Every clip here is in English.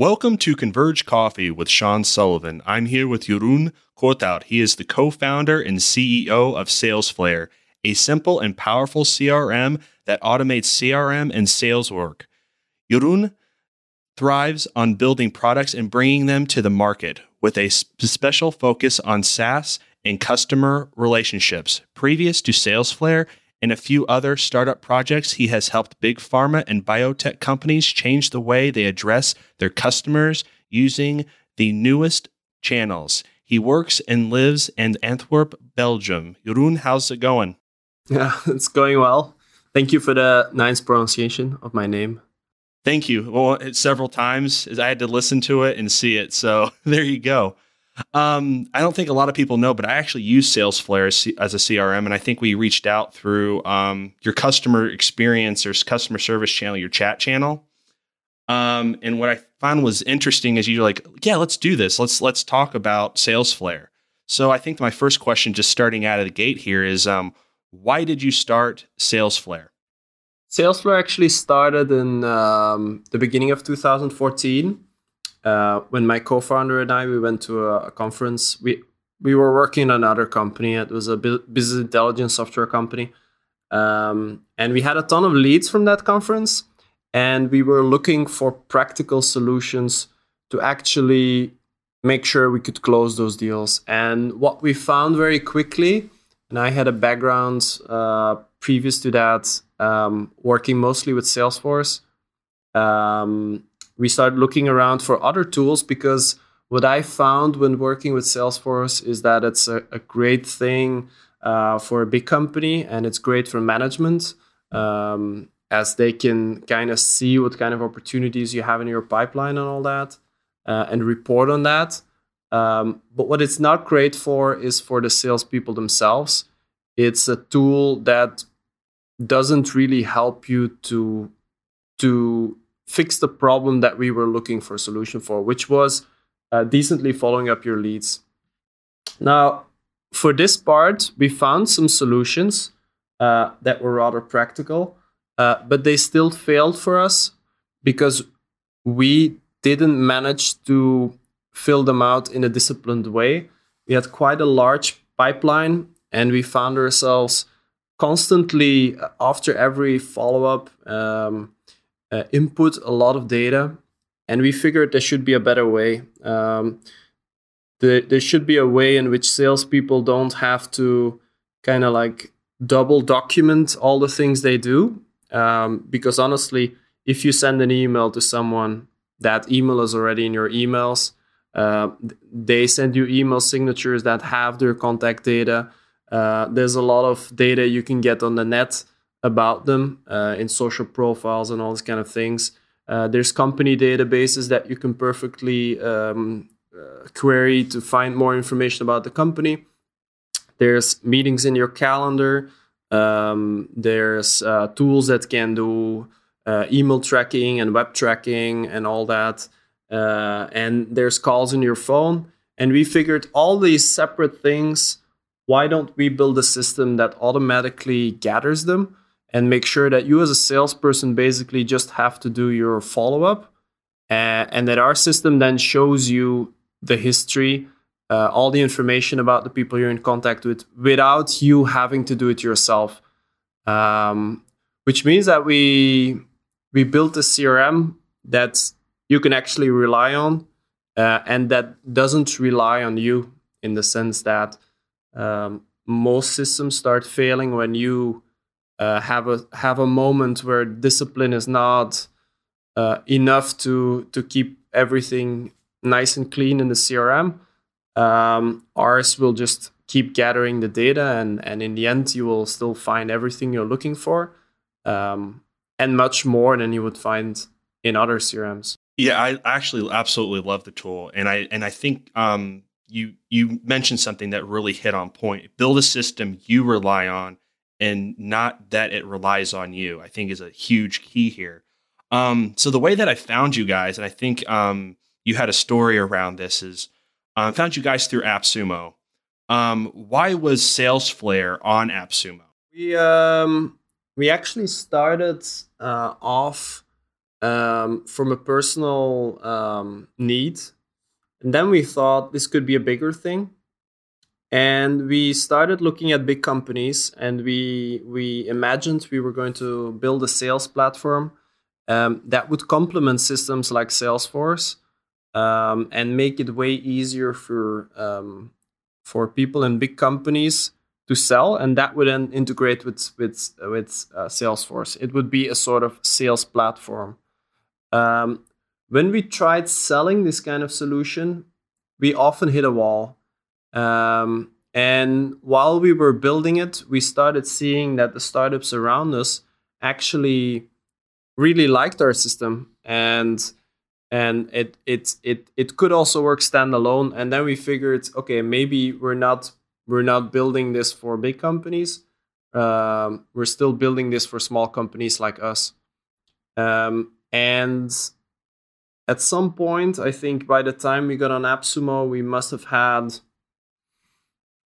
Welcome to Converge Coffee with Sean Sullivan. I'm here with Jeroen Korthout. He is the co founder and CEO of SalesFlare, a simple and powerful CRM that automates CRM and sales work. Jeroen thrives on building products and bringing them to the market with a special focus on SaaS and customer relationships. Previous to SalesFlare, and a few other startup projects, he has helped big pharma and biotech companies change the way they address their customers using the newest channels. He works and lives in Antwerp, Belgium. Jeroen, how's it going? Yeah, it's going well. Thank you for the nice pronunciation of my name. Thank you. Well, several times I had to listen to it and see it. So there you go. Um, I don't think a lot of people know, but I actually use SalesFlare as, as a CRM, and I think we reached out through um, your customer experience or customer service channel, your chat channel. Um, and what I found was interesting is you're like, yeah, let's do this. Let's let's talk about SalesFlare. So I think my first question, just starting out of the gate here, is um, why did you start SalesFlare? SalesFlare actually started in um, the beginning of 2014 uh, when my co-founder and I we went to a, a, conference. We we were working in another company. It was a business intelligence software company, um, and we had a ton of leads from that conference. And we were looking for practical solutions to actually make sure we could close those deals. And what we found very quickly, and I had a background uh, previous to that, um, working mostly with Salesforce. Um, we started looking around for other tools because what I found when working with Salesforce is that it's a, a great thing uh, for a big company and it's great for management um, as they can kind of see what kind of opportunities you have in your pipeline and all that uh, and report on that. Um, but what it's not great for is for the salespeople themselves. It's a tool that doesn't really help you to to fix the problem that we were looking for a solution for, which was uh, decently following up your leads. Now, for this part, we found some solutions uh, that were rather practical, uh, but they still failed for us because we didn't manage to fill them out in a disciplined way. We had quite a large pipeline, and we found ourselves constantly after every follow up. Um, uh, input a lot of data, and we figured there should be a better way. Um, the, there should be a way in which salespeople don't have to kind of like double document all the things they do. Um, because honestly, if you send an email to someone, that email is already in your emails. Uh, they send you email signatures that have their contact data. Uh, there's a lot of data you can get on the net about them uh, in social profiles and all these kind of things. Uh, there's company databases that you can perfectly um, uh, query to find more information about the company. There's meetings in your calendar. Um, there's uh, tools that can do uh, email tracking and web tracking and all that. Uh, and there's calls in your phone. And we figured all these separate things. Why don't we build a system that automatically gathers them? And make sure that you as a salesperson basically just have to do your follow up and that our system then shows you the history uh, all the information about the people you're in contact with without you having to do it yourself. Um, which means that we we built a crm that you can actually rely on uh, and that doesn't rely on you in the sense that um, most systems start failing when you uh, have a have a moment where discipline is not uh, enough to to keep everything nice and clean in the CRM. Um, ours will just keep gathering the data, and and in the end, you will still find everything you're looking for, um, and much more than you would find in other CRMs. Yeah, I actually absolutely love the tool, and I and I think um, you you mentioned something that really hit on point. Build a system you rely on and not that it relies on you, I think is a huge key here. Um, so the way that I found you guys, and I think um, you had a story around this, is I uh, found you guys through AppSumo. Um, why was SalesFlare on AppSumo? We um, we actually started uh, off um, from a personal um, need. And then we thought this could be a bigger thing. And we started looking at big companies and we, we imagined we were going to build a sales platform um, that would complement systems like Salesforce um, and make it way easier for, um, for people in big companies to sell, and that would then integrate with with with uh, Salesforce. It would be a sort of sales platform. Um, when we tried selling this kind of solution, we often hit a wall. Um, and while we were building it, we started seeing that the startups around us actually really liked our system and and it it it it could also work standalone. And then we figured, okay, maybe we're not we're not building this for big companies. Um, we're still building this for small companies like us. Um, and at some point, I think by the time we got on AppSumo, we must have had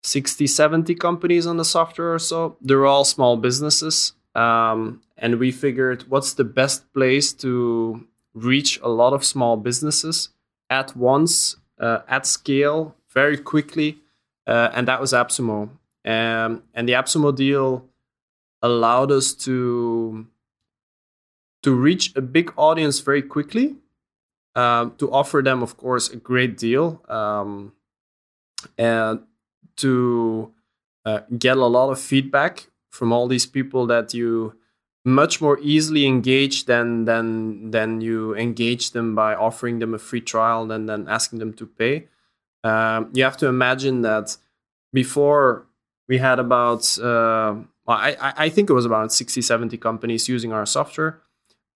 60, 70 companies on the software or so. They're all small businesses. Um, and we figured what's the best place to reach a lot of small businesses at once, uh, at scale, very quickly uh, and that was AppSumo. Um, and the AppSumo deal allowed us to to reach a big audience very quickly, um, to offer them, of course, a great deal, um, and to uh, get a lot of feedback from all these people that you much more easily engage than than than you engage them by offering them a free trial than than asking them to pay. Um, you have to imagine that before we had about, uh, I, I think it was about 60, 70 companies using our software.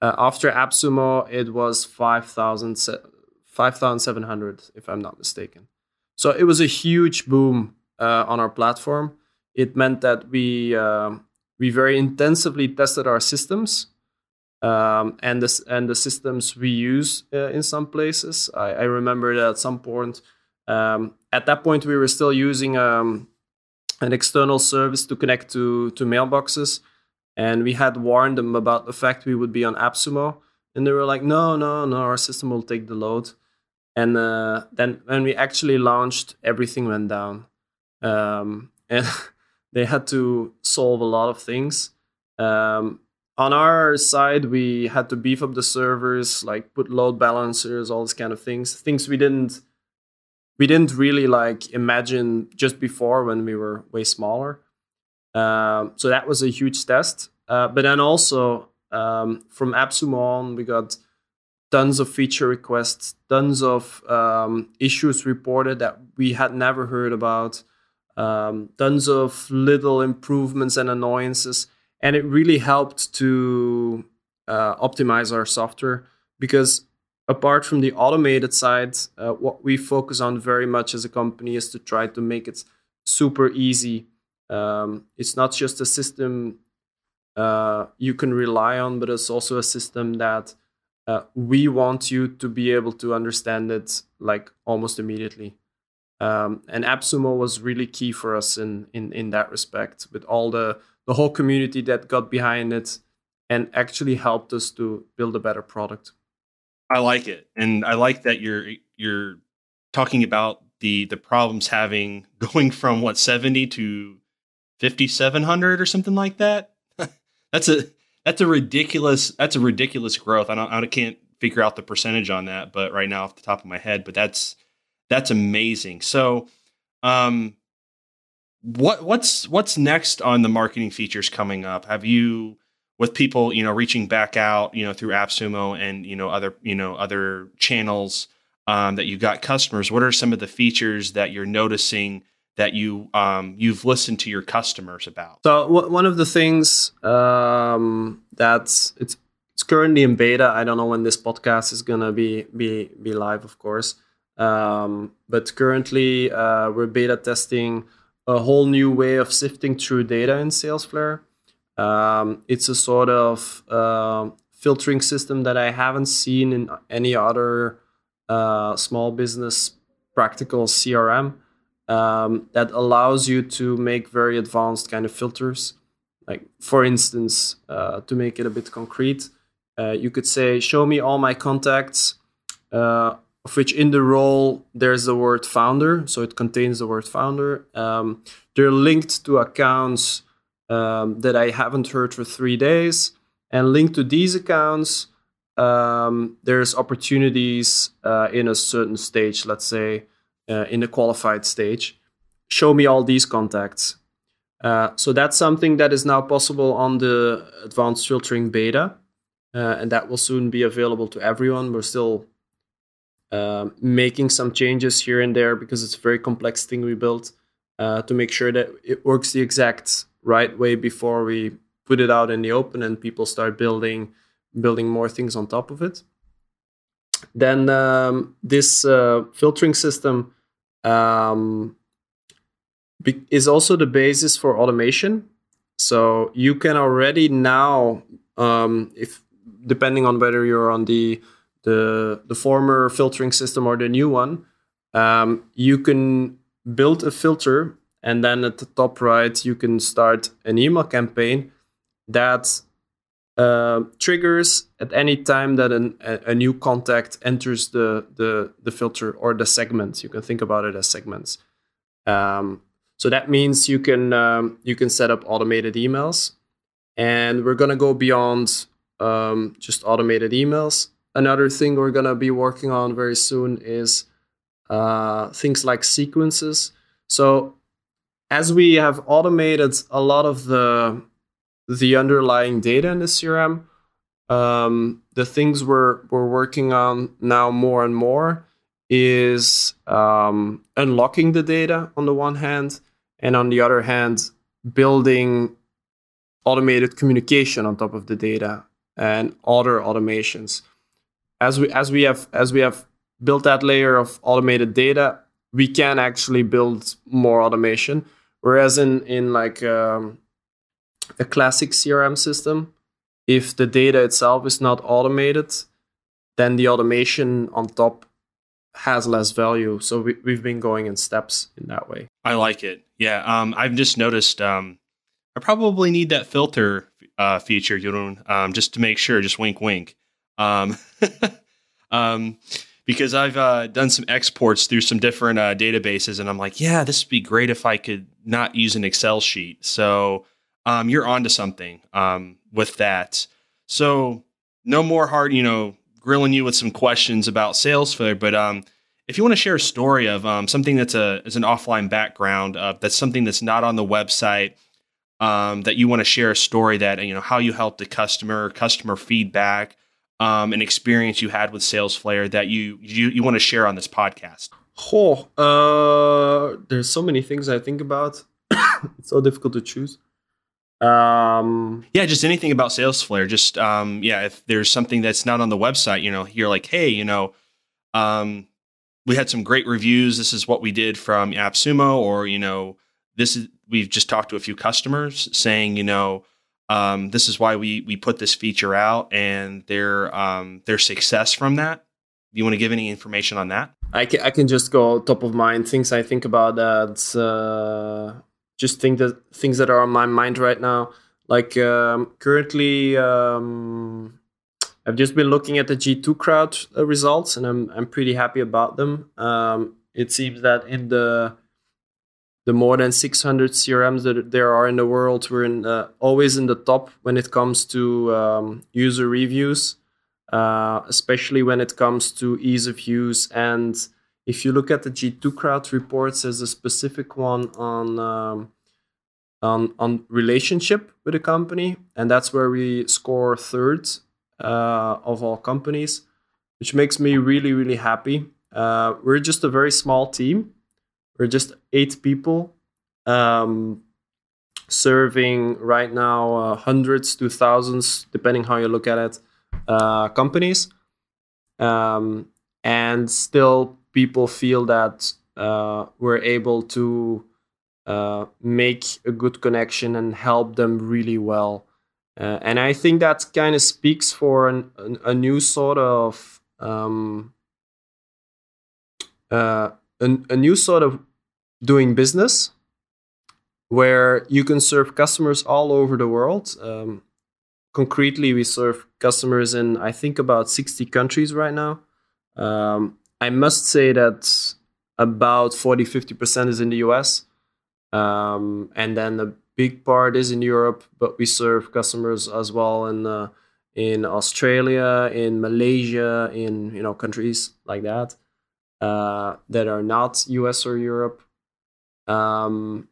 Uh, after AppSumo, it was 5,700, if I'm not mistaken. So it was a huge boom uh, on our platform. It meant that we uh, we very intensively tested our systems um, and the and the systems we use uh, in some places. I, I remember that at some point um, at that point, we were still using um, an external service to connect to to mailboxes, and we had warned them about the fact we would be on AppSumo, and they were like, "No, no, no, our system will take the load." And uh, then when we actually launched, everything went down, um, and they had to solve a lot of things. Um, on our side, we had to beef up the servers, like put load balancers, all these kind of things, things we didn't we didn't really like imagine just before when we were way smaller. Um, so that was a huge test. Uh, but then also um, from AppSumo on, we got tons of feature requests, tons of um, issues reported that we had never heard about, um, tons of little improvements and annoyances. And it really helped to uh, optimize our software because apart from the automated side, uh, what we focus on very much as a company is to try to make it super easy. Um, it's not just a system uh, you can rely on, but it's also a system that uh, we want you to be able to understand it like almost immediately. Um, and AppSumo was really key for us in, in in that respect, with all the the whole community that got behind it and actually helped us to build a better product. I like it, and I like that you're you're talking about the the problems having going from what seventy to fifty seven hundred or something like that. that's a that's a ridiculous that's a ridiculous growth. I don't I can't figure out the percentage on that, but right now off the top of my head, but that's that's amazing. So, um, what what's what's next on the marketing features coming up? Have you with people, you know, reaching back out, you know, through AppSumo and you know other you know other channels um, that you got customers. What are some of the features that you're noticing that you um, you've listened to your customers about? So w- one of the things um, that's it's it's currently in beta. I don't know when this podcast is gonna be be be live, of course. Um, but currently, uh, we're beta testing a whole new way of sifting through data in Salesflare. Um, it's a sort of uh, filtering system that I haven't seen in any other uh, small business practical CRM um, that allows you to make very advanced kind of filters. Like, for instance, uh, to make it a bit concrete, Uh, you could say, show me all my contacts, uh, of which in the role there's the word founder, so it contains the word founder. Um, they're linked to accounts um, that I haven't heard for three days, and linked to these accounts, um, there's opportunities uh, in a certain stage, let's say uh, in a qualified stage. Show me all these contacts. Uh, so that's something that is now possible on the advanced filtering beta, uh, and that will soon be available to everyone. We're still uh, making some changes here and there because it's a very complex thing we built uh, to make sure that it works the exact right way before we put it out in the open and people start building building more things on top of it. Then um, this uh, filtering system um, be- is also the basis for automation. So you can already now, um, if depending on whether you're on the the the former filtering system or the new one, um, you can build a filter, and then at the top right you can start an email campaign that uh, triggers at any time that an, a, a, new contact enters the, the the filter or the segments. You can think about it as segments. Um, so that means you can um, you can set up automated emails, and we're gonna go beyond um, just automated emails. Another thing we're gonna be working on very soon is uh, things like sequences. So as we have automated a lot of the the underlying data in the CRM, um, the things we're we're working on now more and more is um, unlocking the data on the one hand, and on the other hand, building automated communication on top of the data and other automations. As we as we have as we have built that layer of automated data, we can actually build more automation. Whereas in in like um, a classic CRM system, if the data itself is not automated, then the automation on top has less value. So we, we've been going in steps in that way. I like it. Yeah. Um, I've just noticed um, I probably need that filter uh, feature, Jeroen, um, just to make sure, just wink, wink. Um, um, because I've uh, done some exports through some different uh, databases, and I'm like, yeah, this would be great if I could not use an Excel sheet. So um, you're onto something um, with that. So no more hard, you know, grilling you with some questions about sales Salesflare, but um, if you want to share a story of um, something that's a is an offline background, uh, that's something that's not on the website, um, that you want to share a story that you know how you helped a customer, customer feedback, um, an experience you had with Salesflare that you you you want to share on this podcast. Oh, uh, there's so many things I think about. it's so difficult to choose. Um, yeah, just anything about Salesflare. Just um, yeah, if there's something that's not on the website, you know, you're like, hey, you know, um, we had some great reviews. This is what we did from AppSumo, or you know, this is we've just talked to a few customers saying, you know, um, this is why we we put this feature out, and their um, their success from that. Do you want to give any information on that? I can, I can just go top of mind things I think about that. Uh, just think that things that are on my mind right now. Like um, currently, um, I've just been looking at the G2 crowd uh, results, and I'm I'm pretty happy about them. Um, it seems that in the the more than 600 CRMs that there are in the world, we're in, uh, always in the top when it comes to um, user reviews, uh, especially when it comes to ease of use and if you look at the G2 crowd reports, there's a specific one on um, on on relationship with a company, and that's where we score third uh, of all companies, which makes me really really happy. Uh, we're just a very small team. We're just eight people, um, serving right now uh, hundreds to thousands, depending how you look at it, uh, companies, um, and still people feel that uh, we're able to uh, make a good connection and help them really well. Uh, and I think that kind of speaks for an, an, a new sort of um, uh, a, a new sort of doing business where you can serve customers all over the world. Um, concretely, we serve customers in I think about 60 countries right now. Um, I must say that about 40 50% is in the US. Um, and then a big part is in Europe, but we serve customers as well in uh, in Australia, in Malaysia, in you know countries like that uh, that are not US or Europe. Um,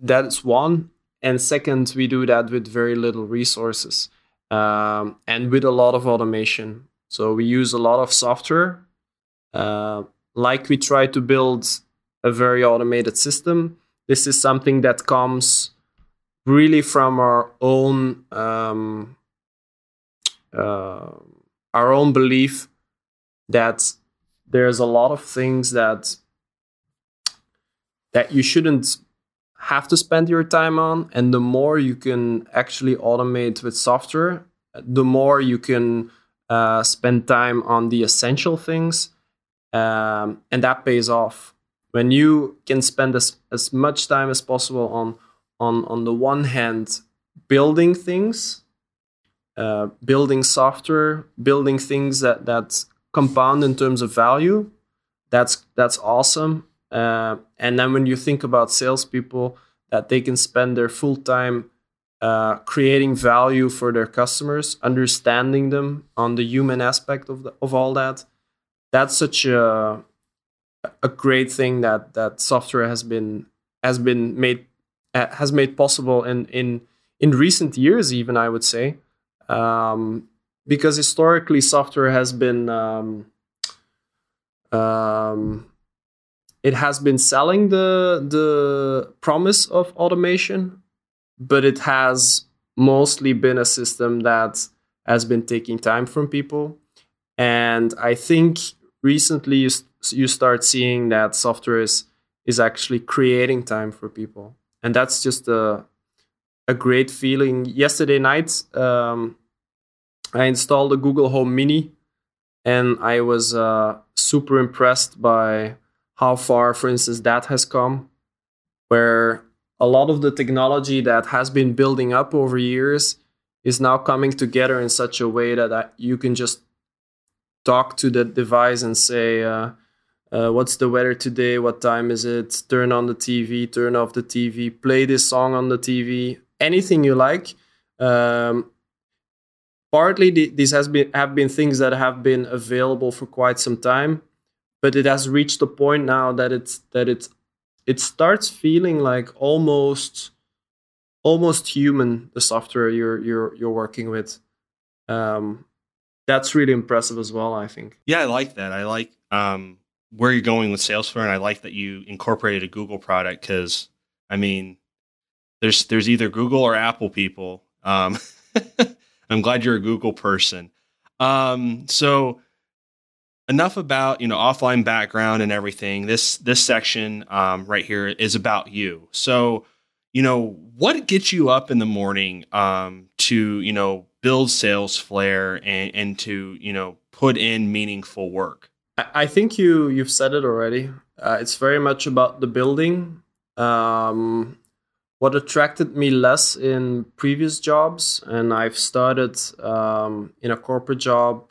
that's one. And second, we do that with very little resources um, and with a lot of automation. So we use a lot of software. Uh, like we try to build a very automated system. This is something that comes really from our own um, uh, our own belief that there's a lot of things that that you shouldn't have to spend your time on and the more you can actually automate with software the more you can uh, spend time on the essential things um, and that pays off. When you can spend as, as much time as possible on on on the one hand building things uh, building software building things that that compound in terms of value that's that's awesome uh, and then when you think about salespeople that they can spend their full time uh, creating value for their customers understanding them on the human aspect of the, of all that that's such a a great thing that that software has been has been made has made possible in in in recent years even i would say. Um, because historically software has been um, um, it has been selling the the promise of automation but it has mostly been a system that has been taking time from people. And i think recently you, you start seeing that software is is actually creating time for people. And that's just a a great feeling. Yesterday night um, i installed a google home mini and i was uh, super impressed by how far for instance that has come where a lot of the technology that has been building up over years is now coming together in such a way that you can just talk to the device and say, uh, uh, what's the weather today? What time is it? Turn on the TV, turn off the TV, play this song on the TV, anything you like. Um, partly the, these has been have been things that have been available for quite some time, but it has reached a point now that it's that it's it starts feeling like almost almost human the software you're you're you're working with. Um, that's really impressive as well. I think. Yeah, I like that. I like um, where you're going with Salesforce, and I like that you incorporated a Google product because, I mean, there's there's either Google or Apple people. Um, I'm glad you're a Google person. Um, so enough about you know offline background and everything. This this section um, right here is about you. So you know what gets you up in the morning um, to you know build Salesflare and, and to you know put in meaningful work i think you you've said it already uh, it's very much about the building um, what attracted me less in previous jobs and i've started um, in a corporate job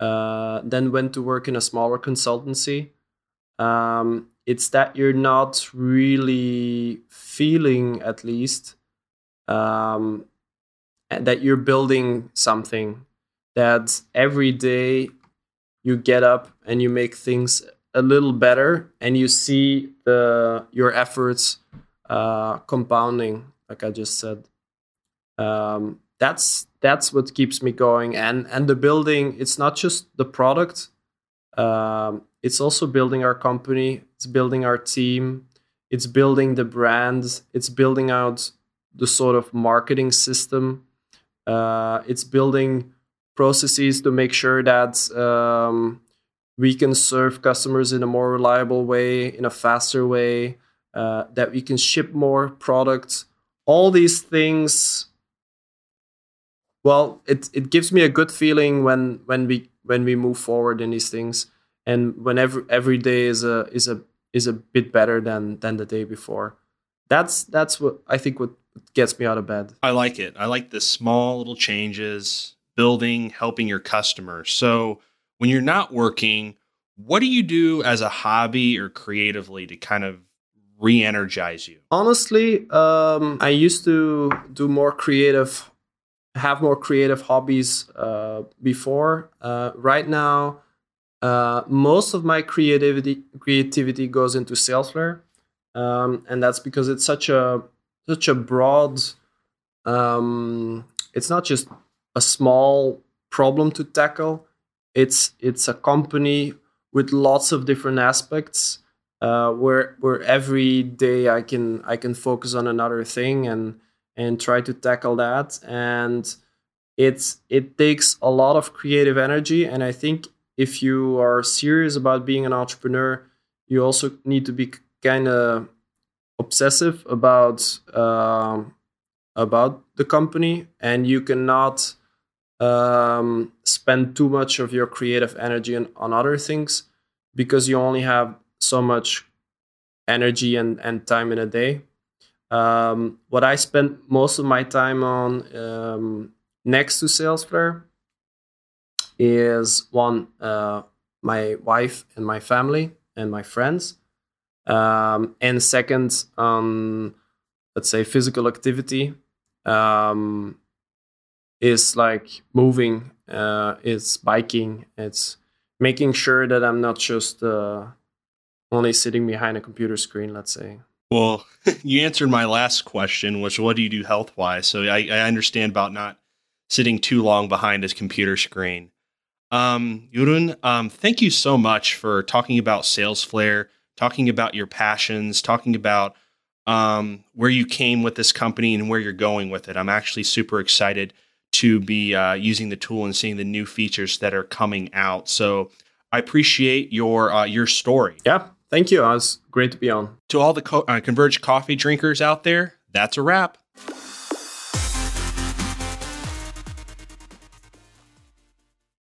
uh, then went to work in a smaller consultancy. Um, it's that you're not really feeling at least um, that you're building something that every day you get up and you make things a little better and you see the your efforts uh, compounding like i just said. Um, that's that's what keeps me going and and the building it's not just the product um, it's also building our company it's building our team it's building the brand it's building out the sort of marketing system uh, it's building processes to make sure that um, we can serve customers in a more reliable way, in a faster way, uh, that we can ship more products. All these things. Well, it, it gives me a good feeling when when we when we move forward in these things, and whenever every day is a is a is a bit better than than the day before. That's that's what I think what gets me out of bed. I like it. I like the small little changes, building, helping your customers. So when you're not working, what do you do as a hobby or creatively to kind of re-energize you? Honestly, um, I used to do more creative, have more creative hobbies uh, before. Uh, right now, uh, most of my creativity creativity goes into SalesFlare, um, and that's because it's such a such a broad. Um, it's not just a small problem to tackle. It's it's a company with lots of different aspects uh, where where every day I can I can focus on another thing and and try to tackle that. And it's it takes a lot of creative energy. And I think if you are serious about being an entrepreneur you also need to be kind of obsessive about um, about the company. And you cannot um, spend too much of your creative energy on, on other things because you only have so much energy and, and time in a day. Um, what I spend most of my time on um, next to SalesFlare is one, uh, my wife and my family and my friends. Um, and second, um, let's say physical activity um, is like moving, uh, it's biking, it's making sure that I'm not just uh, only sitting behind a computer screen, let's say. Well, you answered my last question, which what do you do health wise? So I, I, understand about not sitting too long behind a computer screen. Um, Jeroen, um, thank you so much for talking about sales SalesFlare, talking about your passions, talking about um, where you came with this company and where you're going with it. I'm actually super excited to be uh, using the tool and seeing the new features that are coming out. So I appreciate your uh, your story. Yeah, Thank you. Was great to be on. To all the co- uh, Converge coffee drinkers out there, that's a wrap.